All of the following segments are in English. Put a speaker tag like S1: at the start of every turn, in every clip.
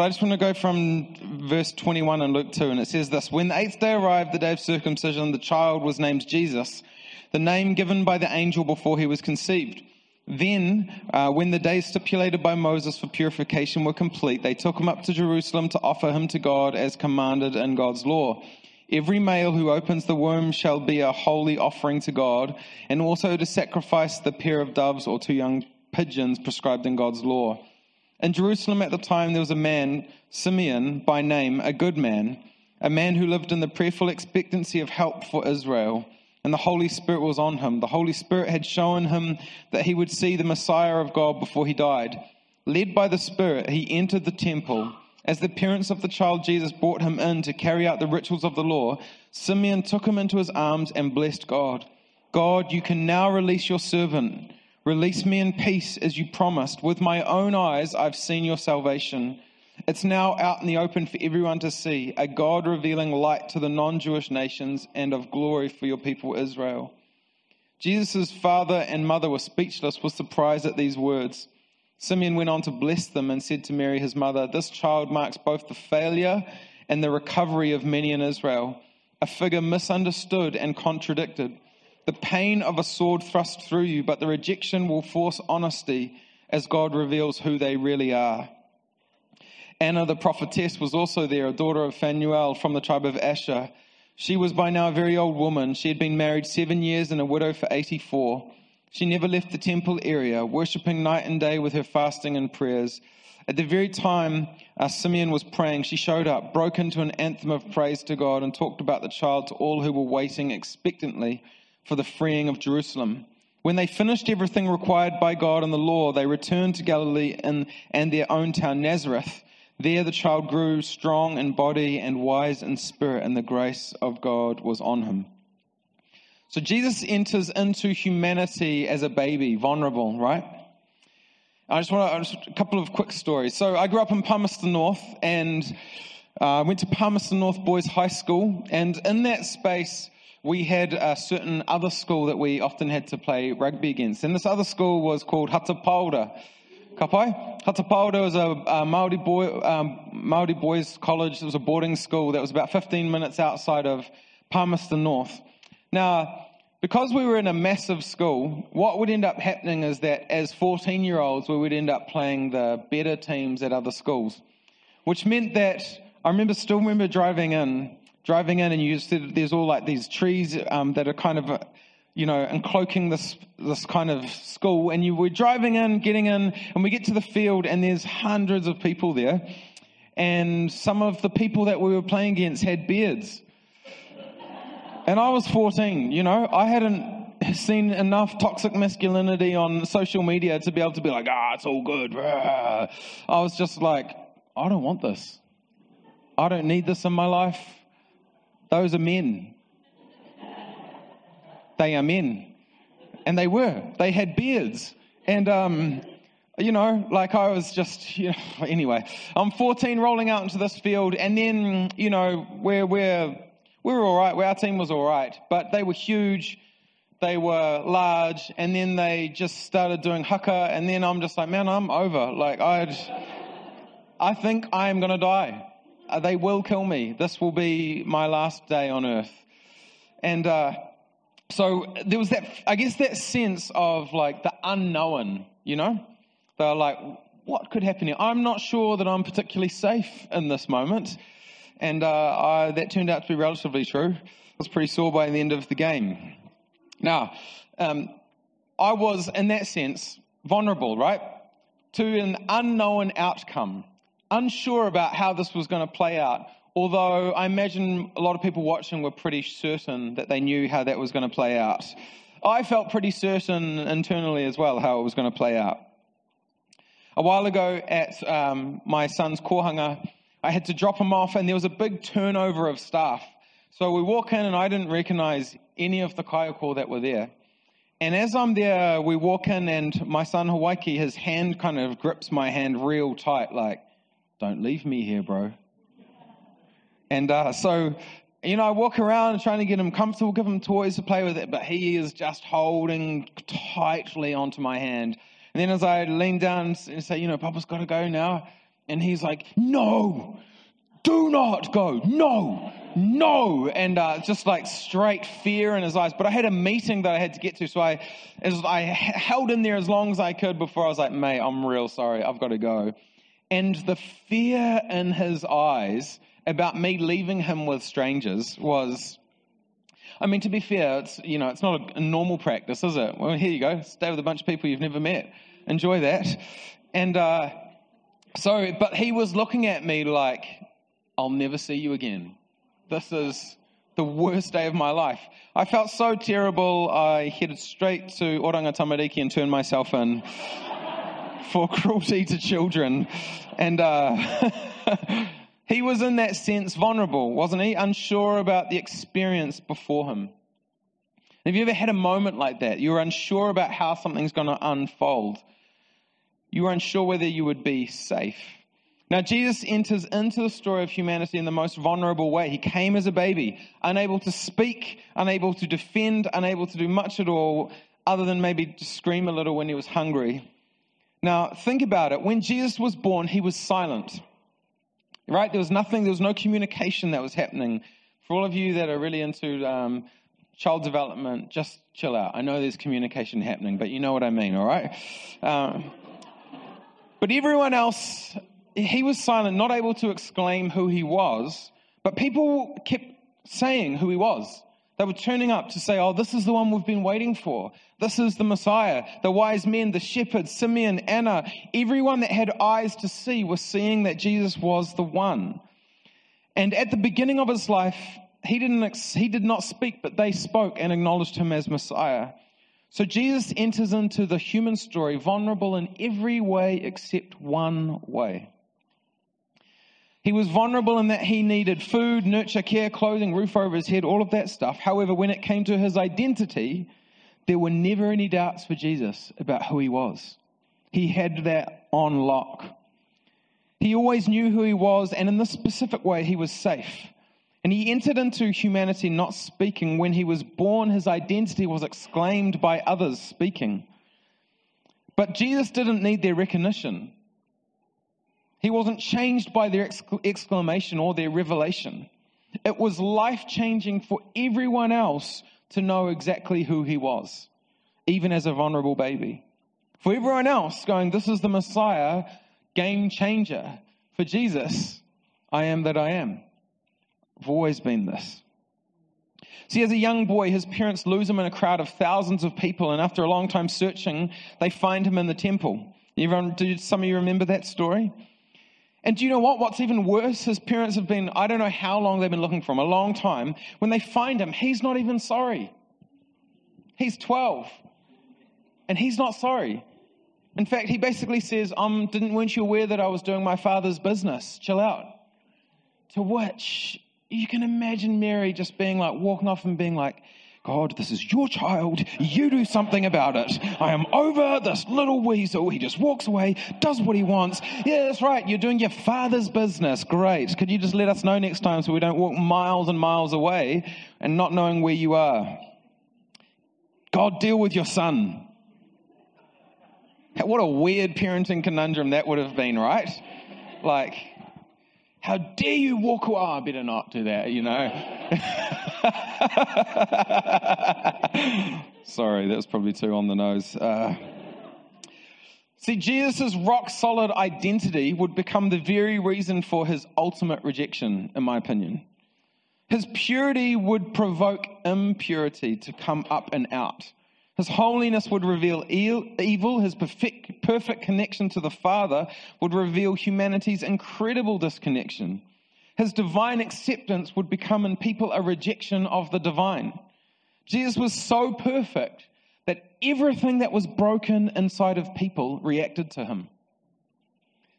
S1: I just want to go from verse 21 in Luke 2, and it says this When the eighth day arrived, the day of circumcision, the child was named Jesus, the name given by the angel before he was conceived. Then, uh, when the days stipulated by Moses for purification were complete, they took him up to Jerusalem to offer him to God as commanded in God's law. Every male who opens the womb shall be a holy offering to God, and also to sacrifice the pair of doves or two young pigeons prescribed in God's law. In Jerusalem at the time, there was a man, Simeon by name, a good man, a man who lived in the prayerful expectancy of help for Israel and the Holy Spirit was on him. The Holy Spirit had shown him that he would see the Messiah of God before he died. Led by the Spirit, he entered the temple. As the parents of the child Jesus brought him in to carry out the rituals of the law, Simeon took him into his arms and blessed God. God, you can now release your servant. Release me in peace as you promised. With my own eyes, I've seen your salvation it's now out in the open for everyone to see, a God revealing light to the non Jewish nations and of glory for your people Israel. Jesus' father and mother were speechless with surprise at these words. Simeon went on to bless them and said to Mary, his mother, This child marks both the failure and the recovery of many in Israel, a figure misunderstood and contradicted. The pain of a sword thrust through you, but the rejection will force honesty as God reveals who they really are. Anna the prophetess was also there, a daughter of Phanuel from the tribe of Asher. She was by now a very old woman. She had been married seven years and a widow for 84. She never left the temple area, worshipping night and day with her fasting and prayers. At the very time uh, Simeon was praying, she showed up, broke into an anthem of praise to God, and talked about the child to all who were waiting expectantly for the freeing of Jerusalem. When they finished everything required by God and the law, they returned to Galilee and, and their own town, Nazareth. There the child grew strong in body and wise in spirit, and the grace of God was on him. So Jesus enters into humanity as a baby, vulnerable, right? I just want to, just a couple of quick stories. So I grew up in Palmerston North and I uh, went to Palmerston North Boys High School. And in that space, we had a certain other school that we often had to play rugby against. And this other school was called Hato Paora. Kapai. Hato Paora was a, a Maori, boy, um, Maori boys college. It was a boarding school that was about 15 minutes outside of Palmerston North. Now, because we were in a massive school, what would end up happening is that as 14 year olds, we would end up playing the better teams at other schools, which meant that I remember, still remember driving in, driving in, and you said there's all like these trees um, that are kind of you know, and cloaking this, this kind of school. And you were driving in, getting in, and we get to the field, and there's hundreds of people there. And some of the people that we were playing against had beards. And I was 14, you know, I hadn't seen enough toxic masculinity on social media to be able to be like, ah, it's all good. I was just like, I don't want this. I don't need this in my life. Those are men they are men. And they were. They had beards. And, um, you know, like I was just, you know, anyway, I'm 14 rolling out into this field, and then, you know, we're, we're, we're all right. Our team was all right, but they were huge. They were large, and then they just started doing haka, and then I'm just like, man, I'm over. Like, i I think I am going to die. Uh, they will kill me. This will be my last day on earth. And, uh, so there was that, I guess, that sense of like the unknown, you know? They're like, what could happen here? I'm not sure that I'm particularly safe in this moment. And uh, I, that turned out to be relatively true. I was pretty sore by the end of the game. Now, um, I was, in that sense, vulnerable, right? To an unknown outcome, unsure about how this was going to play out, Although I imagine a lot of people watching were pretty certain that they knew how that was going to play out. I felt pretty certain internally as well how it was going to play out. A while ago at um, my son's kohanga, I had to drop him off, and there was a big turnover of staff. So we walk in, and I didn't recognize any of the kaiako that were there. And as I'm there, we walk in, and my son Hawaii, his hand kind of grips my hand real tight, like, don't leave me here, bro. And uh, so, you know, I walk around trying to get him comfortable, give him toys to play with it, but he is just holding tightly onto my hand. And then as I lean down and say, you know, Papa's got to go now, And he's like, No, do not go. No, no. And uh, just like straight fear in his eyes. But I had a meeting that I had to get to. So I, I held in there as long as I could before I was like, Mate, I'm real sorry. I've got to go. And the fear in his eyes about me leaving him with strangers was I mean, to be fair, it's, you know, it's not a, normal practice, is it? Well, here you go. Stay with a bunch of people you've never met. Enjoy that. And uh, so, but he was looking at me like, I'll never see you again. This is the worst day of my life. I felt so terrible. I headed straight to Oranga Tamariki and turned myself in for cruelty to children. And uh, He was in that sense vulnerable, wasn't he? Unsure about the experience before him. Have you ever had a moment like that? You were unsure about how something's going to unfold. You were unsure whether you would be safe. Now, Jesus enters into the story of humanity in the most vulnerable way. He came as a baby, unable to speak, unable to defend, unable to do much at all, other than maybe scream a little when he was hungry. Now, think about it. When Jesus was born, he was silent. Right? There was nothing, there was no communication that was happening. For all of you that are really into um, child development, just chill out. I know there's communication happening, but you know what I mean, all right? Um, but everyone else, he was silent, not able to exclaim who he was, but people kept saying who he was. They were turning up to say, Oh, this is the one we've been waiting for. This is the Messiah. The wise men, the shepherds, Simeon, Anna, everyone that had eyes to see was seeing that Jesus was the one. And at the beginning of his life, he, didn't, he did not speak, but they spoke and acknowledged him as Messiah. So Jesus enters into the human story vulnerable in every way except one way. He was vulnerable in that he needed food, nurture, care, clothing, roof over his head, all of that stuff. However, when it came to his identity, there were never any doubts for Jesus about who he was. He had that on lock. He always knew who he was, and in this specific way, he was safe. And he entered into humanity not speaking. When he was born, his identity was exclaimed by others speaking. But Jesus didn't need their recognition. He wasn't changed by their exclamation or their revelation. It was life changing for everyone else to know exactly who he was, even as a vulnerable baby. For everyone else, going, This is the Messiah, game changer. For Jesus, I am that I am. I've always been this. See, as a young boy, his parents lose him in a crowd of thousands of people, and after a long time searching, they find him in the temple. Everyone, do some of you remember that story? And do you know what? What's even worse, his parents have been, I don't know how long they've been looking for him, a long time. When they find him, he's not even sorry. He's 12. And he's not sorry. In fact, he basically says, um, didn't, weren't you aware that I was doing my father's business? Chill out. To which you can imagine Mary just being like, walking off and being like, God, this is your child. You do something about it. I am over this little weasel. He just walks away, does what he wants. Yeah, that's right. You're doing your father's business. Great. Could you just let us know next time so we don't walk miles and miles away and not knowing where you are? God, deal with your son. What a weird parenting conundrum that would have been, right? Like, how dare you walk away? Oh, I better not do that, you know. Sorry, that was probably too on the nose. Uh, see, Jesus' rock solid identity would become the very reason for his ultimate rejection, in my opinion. His purity would provoke impurity to come up and out. His holiness would reveal evil. His perfect, perfect connection to the Father would reveal humanity's incredible disconnection. His divine acceptance would become in people a rejection of the divine. Jesus was so perfect that everything that was broken inside of people reacted to him.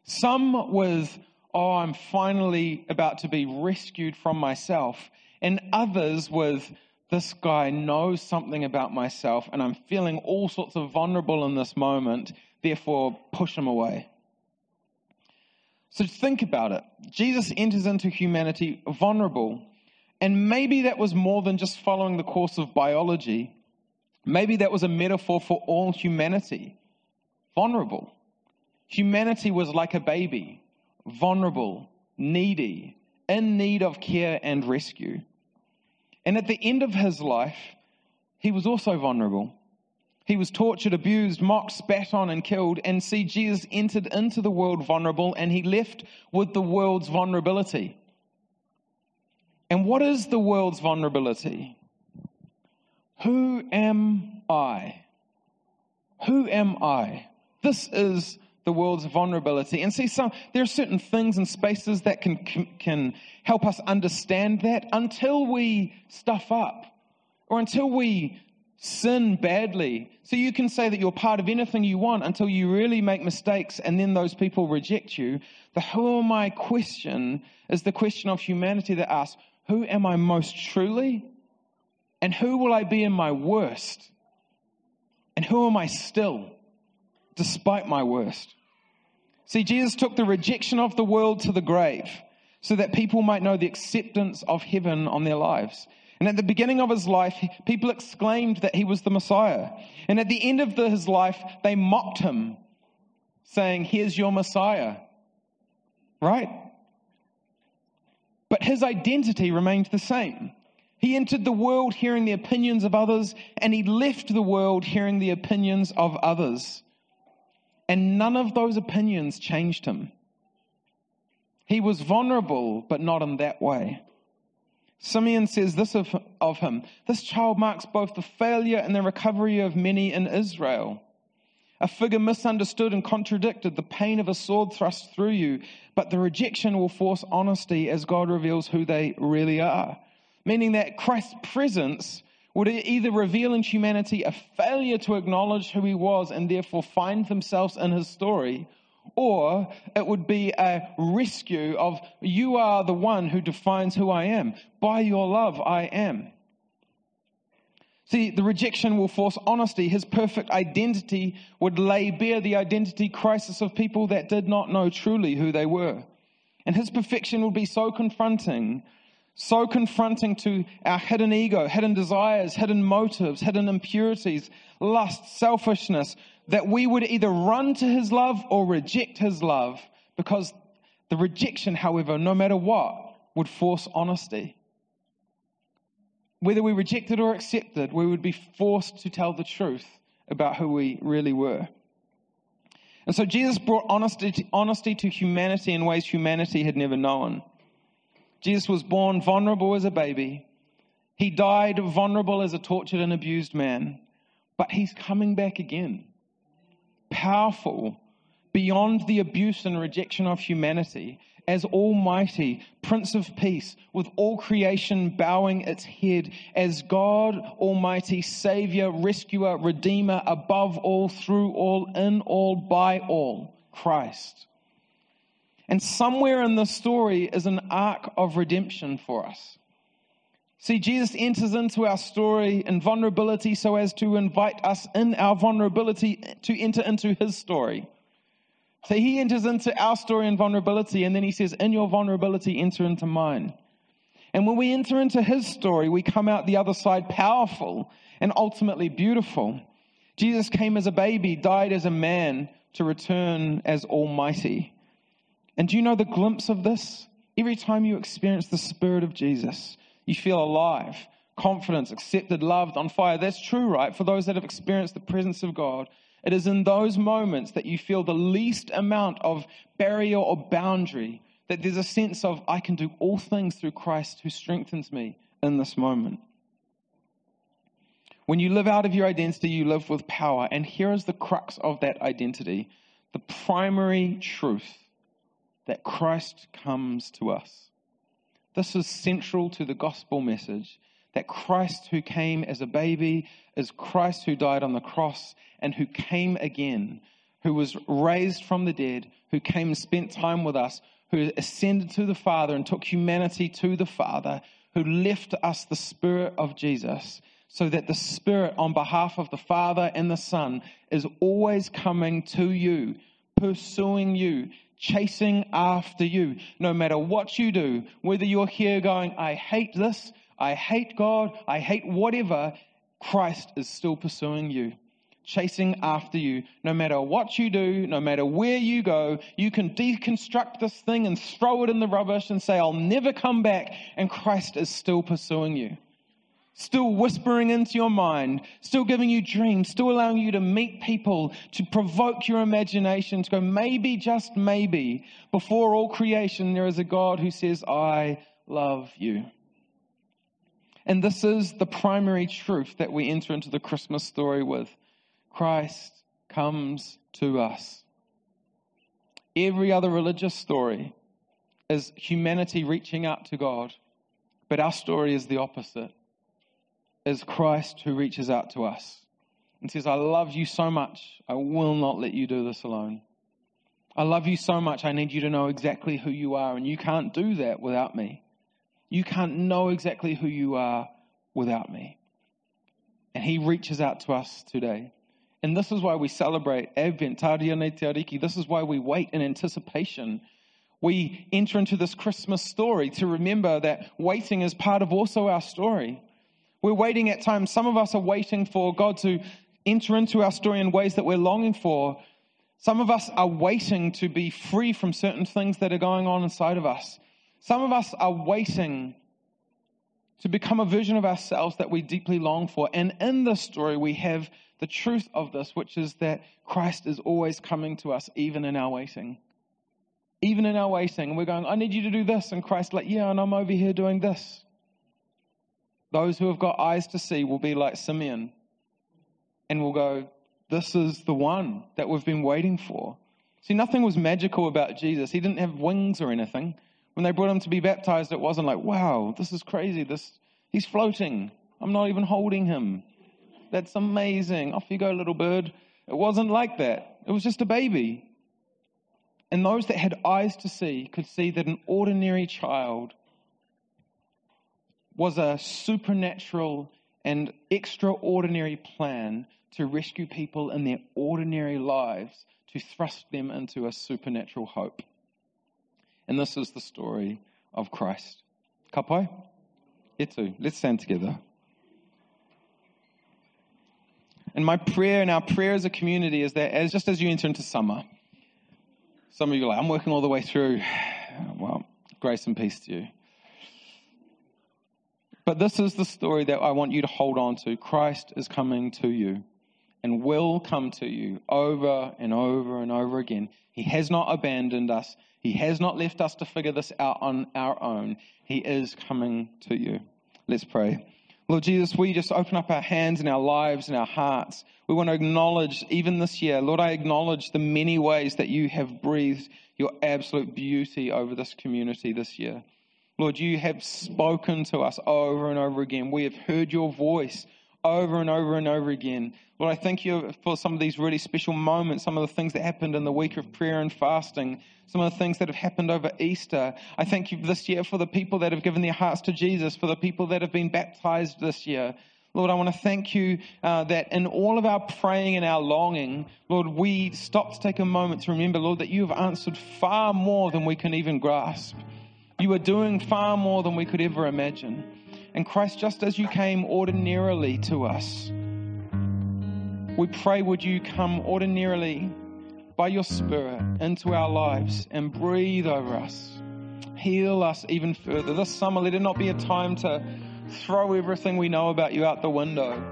S1: Some with, oh, I'm finally about to be rescued from myself, and others with, this guy knows something about myself and I'm feeling all sorts of vulnerable in this moment, therefore push him away. So think about it. Jesus enters into humanity vulnerable, and maybe that was more than just following the course of biology. Maybe that was a metaphor for all humanity. Vulnerable. Humanity was like a baby, vulnerable, needy, in need of care and rescue. And at the end of his life, he was also vulnerable. He was tortured, abused, mocked, spat on, and killed. And see, Jesus entered into the world vulnerable and he left with the world's vulnerability. And what is the world's vulnerability? Who am I? Who am I? This is the world's vulnerability. And see, some, there are certain things and spaces that can, can, help us understand that until we stuff up or until we sin badly. So you can say that you're part of anything you want until you really make mistakes and then those people reject you. The who am I question is the question of humanity that asks, who am I most truly? And who will I be in my worst? And who am I still, despite my worst? See, Jesus took the rejection of the world to the grave so that people might know the acceptance of heaven on their lives. And at the beginning of his life, people exclaimed that he was the Messiah. And at the end of the, his life, they mocked him, saying, Here's your Messiah. Right? But his identity remained the same. He entered the world hearing the opinions of others, and he left the world hearing the opinions of others. And none of those opinions changed him. He was vulnerable, but not in that way. Simeon says this of, of him This child marks both the failure and the recovery of many in Israel. A figure misunderstood and contradicted, the pain of a sword thrust through you, but the rejection will force honesty as God reveals who they really are meaning that Christ's presence would either reveal in humanity a failure to acknowledge who he was and therefore find themselves in his story, or it would be a rescue of, You are the one who defines who I am. By your love, I am. See, the rejection will force honesty. His perfect identity would lay bare the identity crisis of people that did not know truly who they were. And his perfection would be so confronting so confronting to our hidden ego, hidden desires, hidden motives, hidden impurities, lust, selfishness, that we would either run to his love or reject his love because the rejection, however, no matter what, would force honesty. Whether we rejected or accepted, we would be forced to tell the truth about who we really were. And so Jesus brought honesty to, honesty to humanity in ways humanity had never known. Jesus was born vulnerable as a baby. He died vulnerable as a tortured and abused man. But he's coming back again. Powerful beyond the abuse and rejection of humanity as Almighty, Prince of Peace, with all creation bowing its head, as God Almighty, Savior, Rescuer, Redeemer, above all, through all, in all, by all, Christ. And somewhere in the story is an arc of redemption for us. See, Jesus enters into our story in vulnerability so as to invite us in our vulnerability to enter into his story. So he enters into our story in vulnerability, and then he says, In your vulnerability, enter into mine. And when we enter into his story, we come out the other side powerful and ultimately beautiful. Jesus came as a baby, died as a man to return as almighty. And do you know the glimpse of this? Every time you experience the Spirit of Jesus, you feel alive, confidence, accepted, loved, on fire. That's true, right? For those that have experienced the presence of God, it is in those moments that you feel the least amount of barrier or boundary, that there's a sense of, I can do all things through Christ who strengthens me in this moment. When you live out of your identity, you live with power. And here is the crux of that identity the primary truth that Christ comes to us. This is central to the gospel message that Christ, who came as a baby, is Christ who died on the cross and who came again, who was raised from the dead, who came and spent time with us, who ascended to the Father and took humanity to the Father, who left us the Spirit of Jesus, so that the Spirit, on behalf of the Father and the Son, is always coming to you, pursuing you, chasing after you. No matter what you do, whether you're here going, I hate this, I hate God, I hate whatever, Christ is still pursuing you. chasing after you. No matter what you do, no matter where you go, you can deconstruct this thing and throw it in the rubbish and say, I'll never come back. And Christ is still pursuing you, still whispering into your mind, still giving you dreams, still allowing you to meet people, to provoke your imagination, to go, maybe, just maybe, before all creation, there is a God who says, I love you. And this is the primary truth that we enter into the Christmas story with. Christ comes to us. Every other religious story is humanity reaching out to God, but our story is the opposite. Is Christ who reaches out to us and says, I love you so much, I will not let you do this alone. I love you so much, I need you to know exactly who you are, and you can't do that without me. You can't know exactly who you are without me. And He reaches out to us today. And this is why we celebrate Advent, Te This is why we wait in anticipation. We enter into this Christmas story to remember that waiting is part of also our story. We're waiting at times, some of us are waiting for God to enter into our story in ways that we're longing for. Some of us are waiting to be free from certain things that are going on inside of us. Some of us are waiting to become a version of ourselves that we deeply long for. And in this story, we have the truth of this, which is that Christ is always coming to us, even in our waiting. Even in our waiting. We're going, I need you to do this. And Christ's like, Yeah, and I'm over here doing this. Those who have got eyes to see will be like Simeon and will go, This is the one that we've been waiting for. See, nothing was magical about Jesus. He didn't have wings or anything. When they brought him to be baptized, it wasn't like, wow, this is crazy. This, he's floating. I'm not even holding him. That's amazing. Off you go, little bird. It wasn't like that. It was just a baby. And those that had eyes to see could see that an ordinary child was a supernatural and extraordinary plan to rescue people in their ordinary lives, to thrust them into a supernatural hope. And this is the story of Christ. Kapai? Etu. Let's stand together. And my prayer and our prayer as a community is that as just as you enter into summer, some of you are like, I'm working all the way through. Well, grace and peace to you. But this is the story that I want you to hold on to. Christ is coming to you and will come to you over and over and over again. He has not abandoned us. He has not left us to figure this out on our own. He is coming to you. Let's pray. Lord Jesus, we just open up our hands and our lives and our hearts. We want to acknowledge, even this year, Lord, I acknowledge the many ways that you have breathed your absolute beauty over this community this year. Lord, you have spoken to us over and over again. We have heard your voice over and over and over again. Lord, I thank you for some of these really special moments, some of the things that happened in the week of prayer and fasting, some of the things that have happened over Easter. I thank you this year for the people that have given their hearts to Jesus, for the people that have been baptized this year. Lord, I want to thank you uh, that in all of our praying and our longing, Lord, we stop to take a moment to remember, Lord, that you have answered far more than we can even grasp. You are doing far more than we could ever imagine. And Christ, just as you came ordinarily to us, we pray, would you come ordinarily by your Spirit into our lives and breathe over us, heal us even further. This summer, let it not be a time to throw everything we know about you out the window.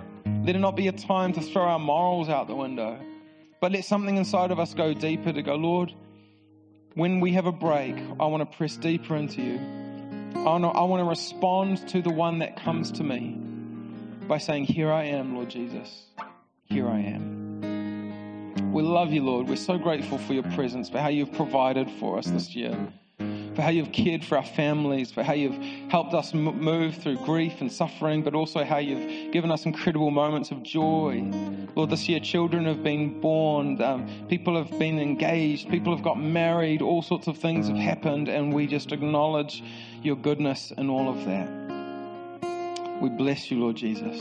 S1: Let it not be a time to throw our morals out the window. But let something inside of us go deeper to go, Lord, when we have a break, I want to press deeper into you. I want, to, respond to the one that comes to me by saying, Here I am, Lord Jesus. Here I am. We love you, Lord. We're so grateful for your presence, for how you've provided for us this year, for how you've cared for our families, for how you've helped us move through grief and suffering, but also how you've given us incredible moments of joy. Lord, this year children have been born, um, people have been engaged, people have got married, all sorts of things have happened, and we just acknowledge your goodness in all of that. We bless you, Lord Jesus.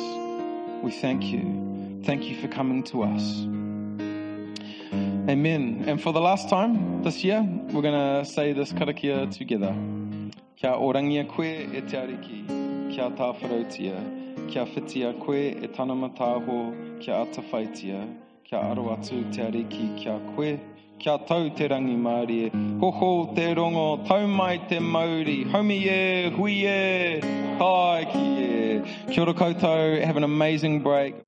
S1: We thank you. Thank you for coming to us. Amen. And for the last time this year, we're going to say this karakia together. Kia orangia koe e te ariki, kia tāwharautia, kia whitia koe e tana mataho kia atawhaitia, kia aro te ariki, kia koe, kia tau te rangi Māori. Hoho te rongo, tau mai te Māori, homi e, hui e, kai ki e. Kia ora koutou, have an amazing break.